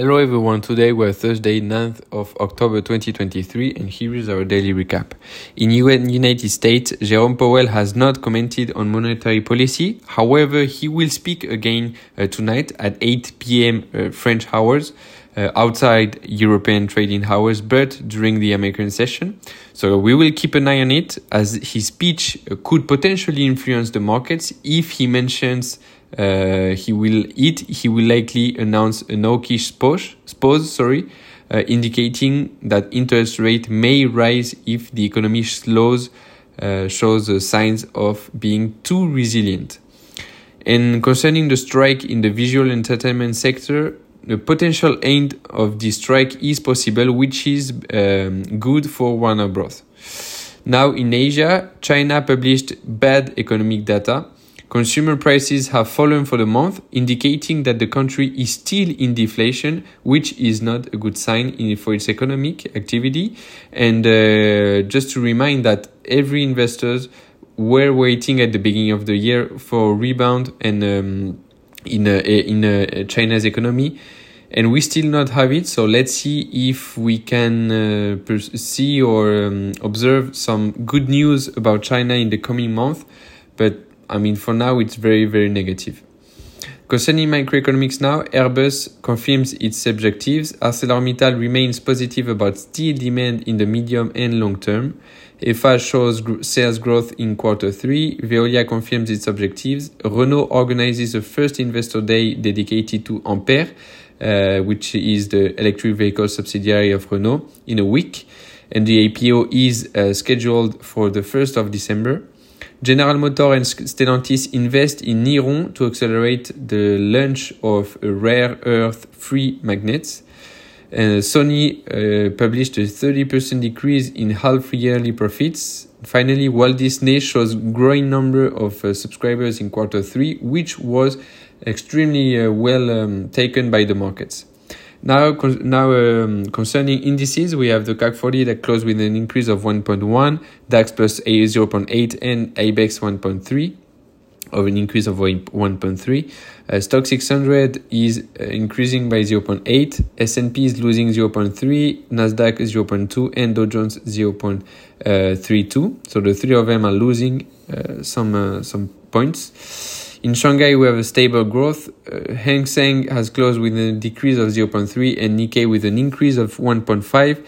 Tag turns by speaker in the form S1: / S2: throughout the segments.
S1: Hello everyone, today we're Thursday 9th of October 2023 and here is our daily recap. In UN United States, Jerome Powell has not commented on monetary policy. However, he will speak again uh, tonight at 8 p.m. Uh, French hours. Uh, outside European trading hours, but during the American session. So we will keep an eye on it as his speech could potentially influence the markets if he mentions uh, he will eat, he will likely announce a hawkish pause, pause sorry, uh, indicating that interest rate may rise if the economy slows, uh, shows signs of being too resilient. And concerning the strike in the visual entertainment sector, the potential end of the strike is possible, which is um, good for Warner Bros. Now in Asia, China published bad economic data Consumer prices have fallen for the month, indicating that the country is still in deflation, which is not a good sign in, for its economic activity. And uh, just to remind that every investors were waiting at the beginning of the year for a rebound and um, in uh, in uh, China's economy and we still not have it so let's see if we can uh, see or um, observe some good news about china in the coming month but I mean, for now, it's very, very negative. Concerning macroeconomics now, Airbus confirms its objectives. ArcelorMittal remains positive about steel demand in the medium and long term. Eiffage shows sales growth in quarter three. Veolia confirms its objectives. Renault organizes the first investor day dedicated to Ampere, uh, which is the electric vehicle subsidiary of Renault, in a week. And the IPO is uh, scheduled for the 1st of December. General Motors and Stellantis invest in Niron to accelerate the launch of rare earth free magnets. Uh, Sony uh, published a 30% decrease in half yearly profits. Finally, Walt Disney shows growing number of uh, subscribers in quarter three, which was extremely uh, well um, taken by the markets. Now, now um, concerning indices, we have the CAC 40 that closed with an increase of 1.1, DAX plus A 0.8, and IBEX 1.3 of an increase of 1.3. Uh, Stoxx 600 is uh, increasing by 0.8, S&P is losing 0.3, Nasdaq 0.2, and Dow Jones 0.32. So the three of them are losing uh, some uh, some points. In Shanghai, we have a stable growth. Uh, Hang Seng has closed with a decrease of 0.3 and Nikkei with an increase of 1.5.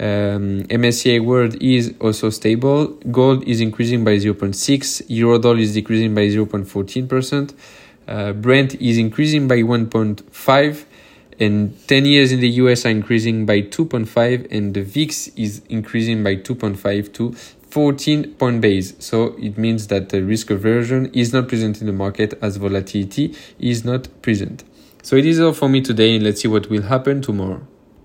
S1: Um, MSCI World is also stable. Gold is increasing by 0.6. Eurodollar is decreasing by 0.14%. Uh, Brent is increasing by 1.5 and 10 years in the US are increasing by 2.5 and the VIX is increasing by 2.5 to 14 point base. So it means that the risk aversion is not present in the market as volatility is not present. So it is all for me today and let's see what will happen tomorrow.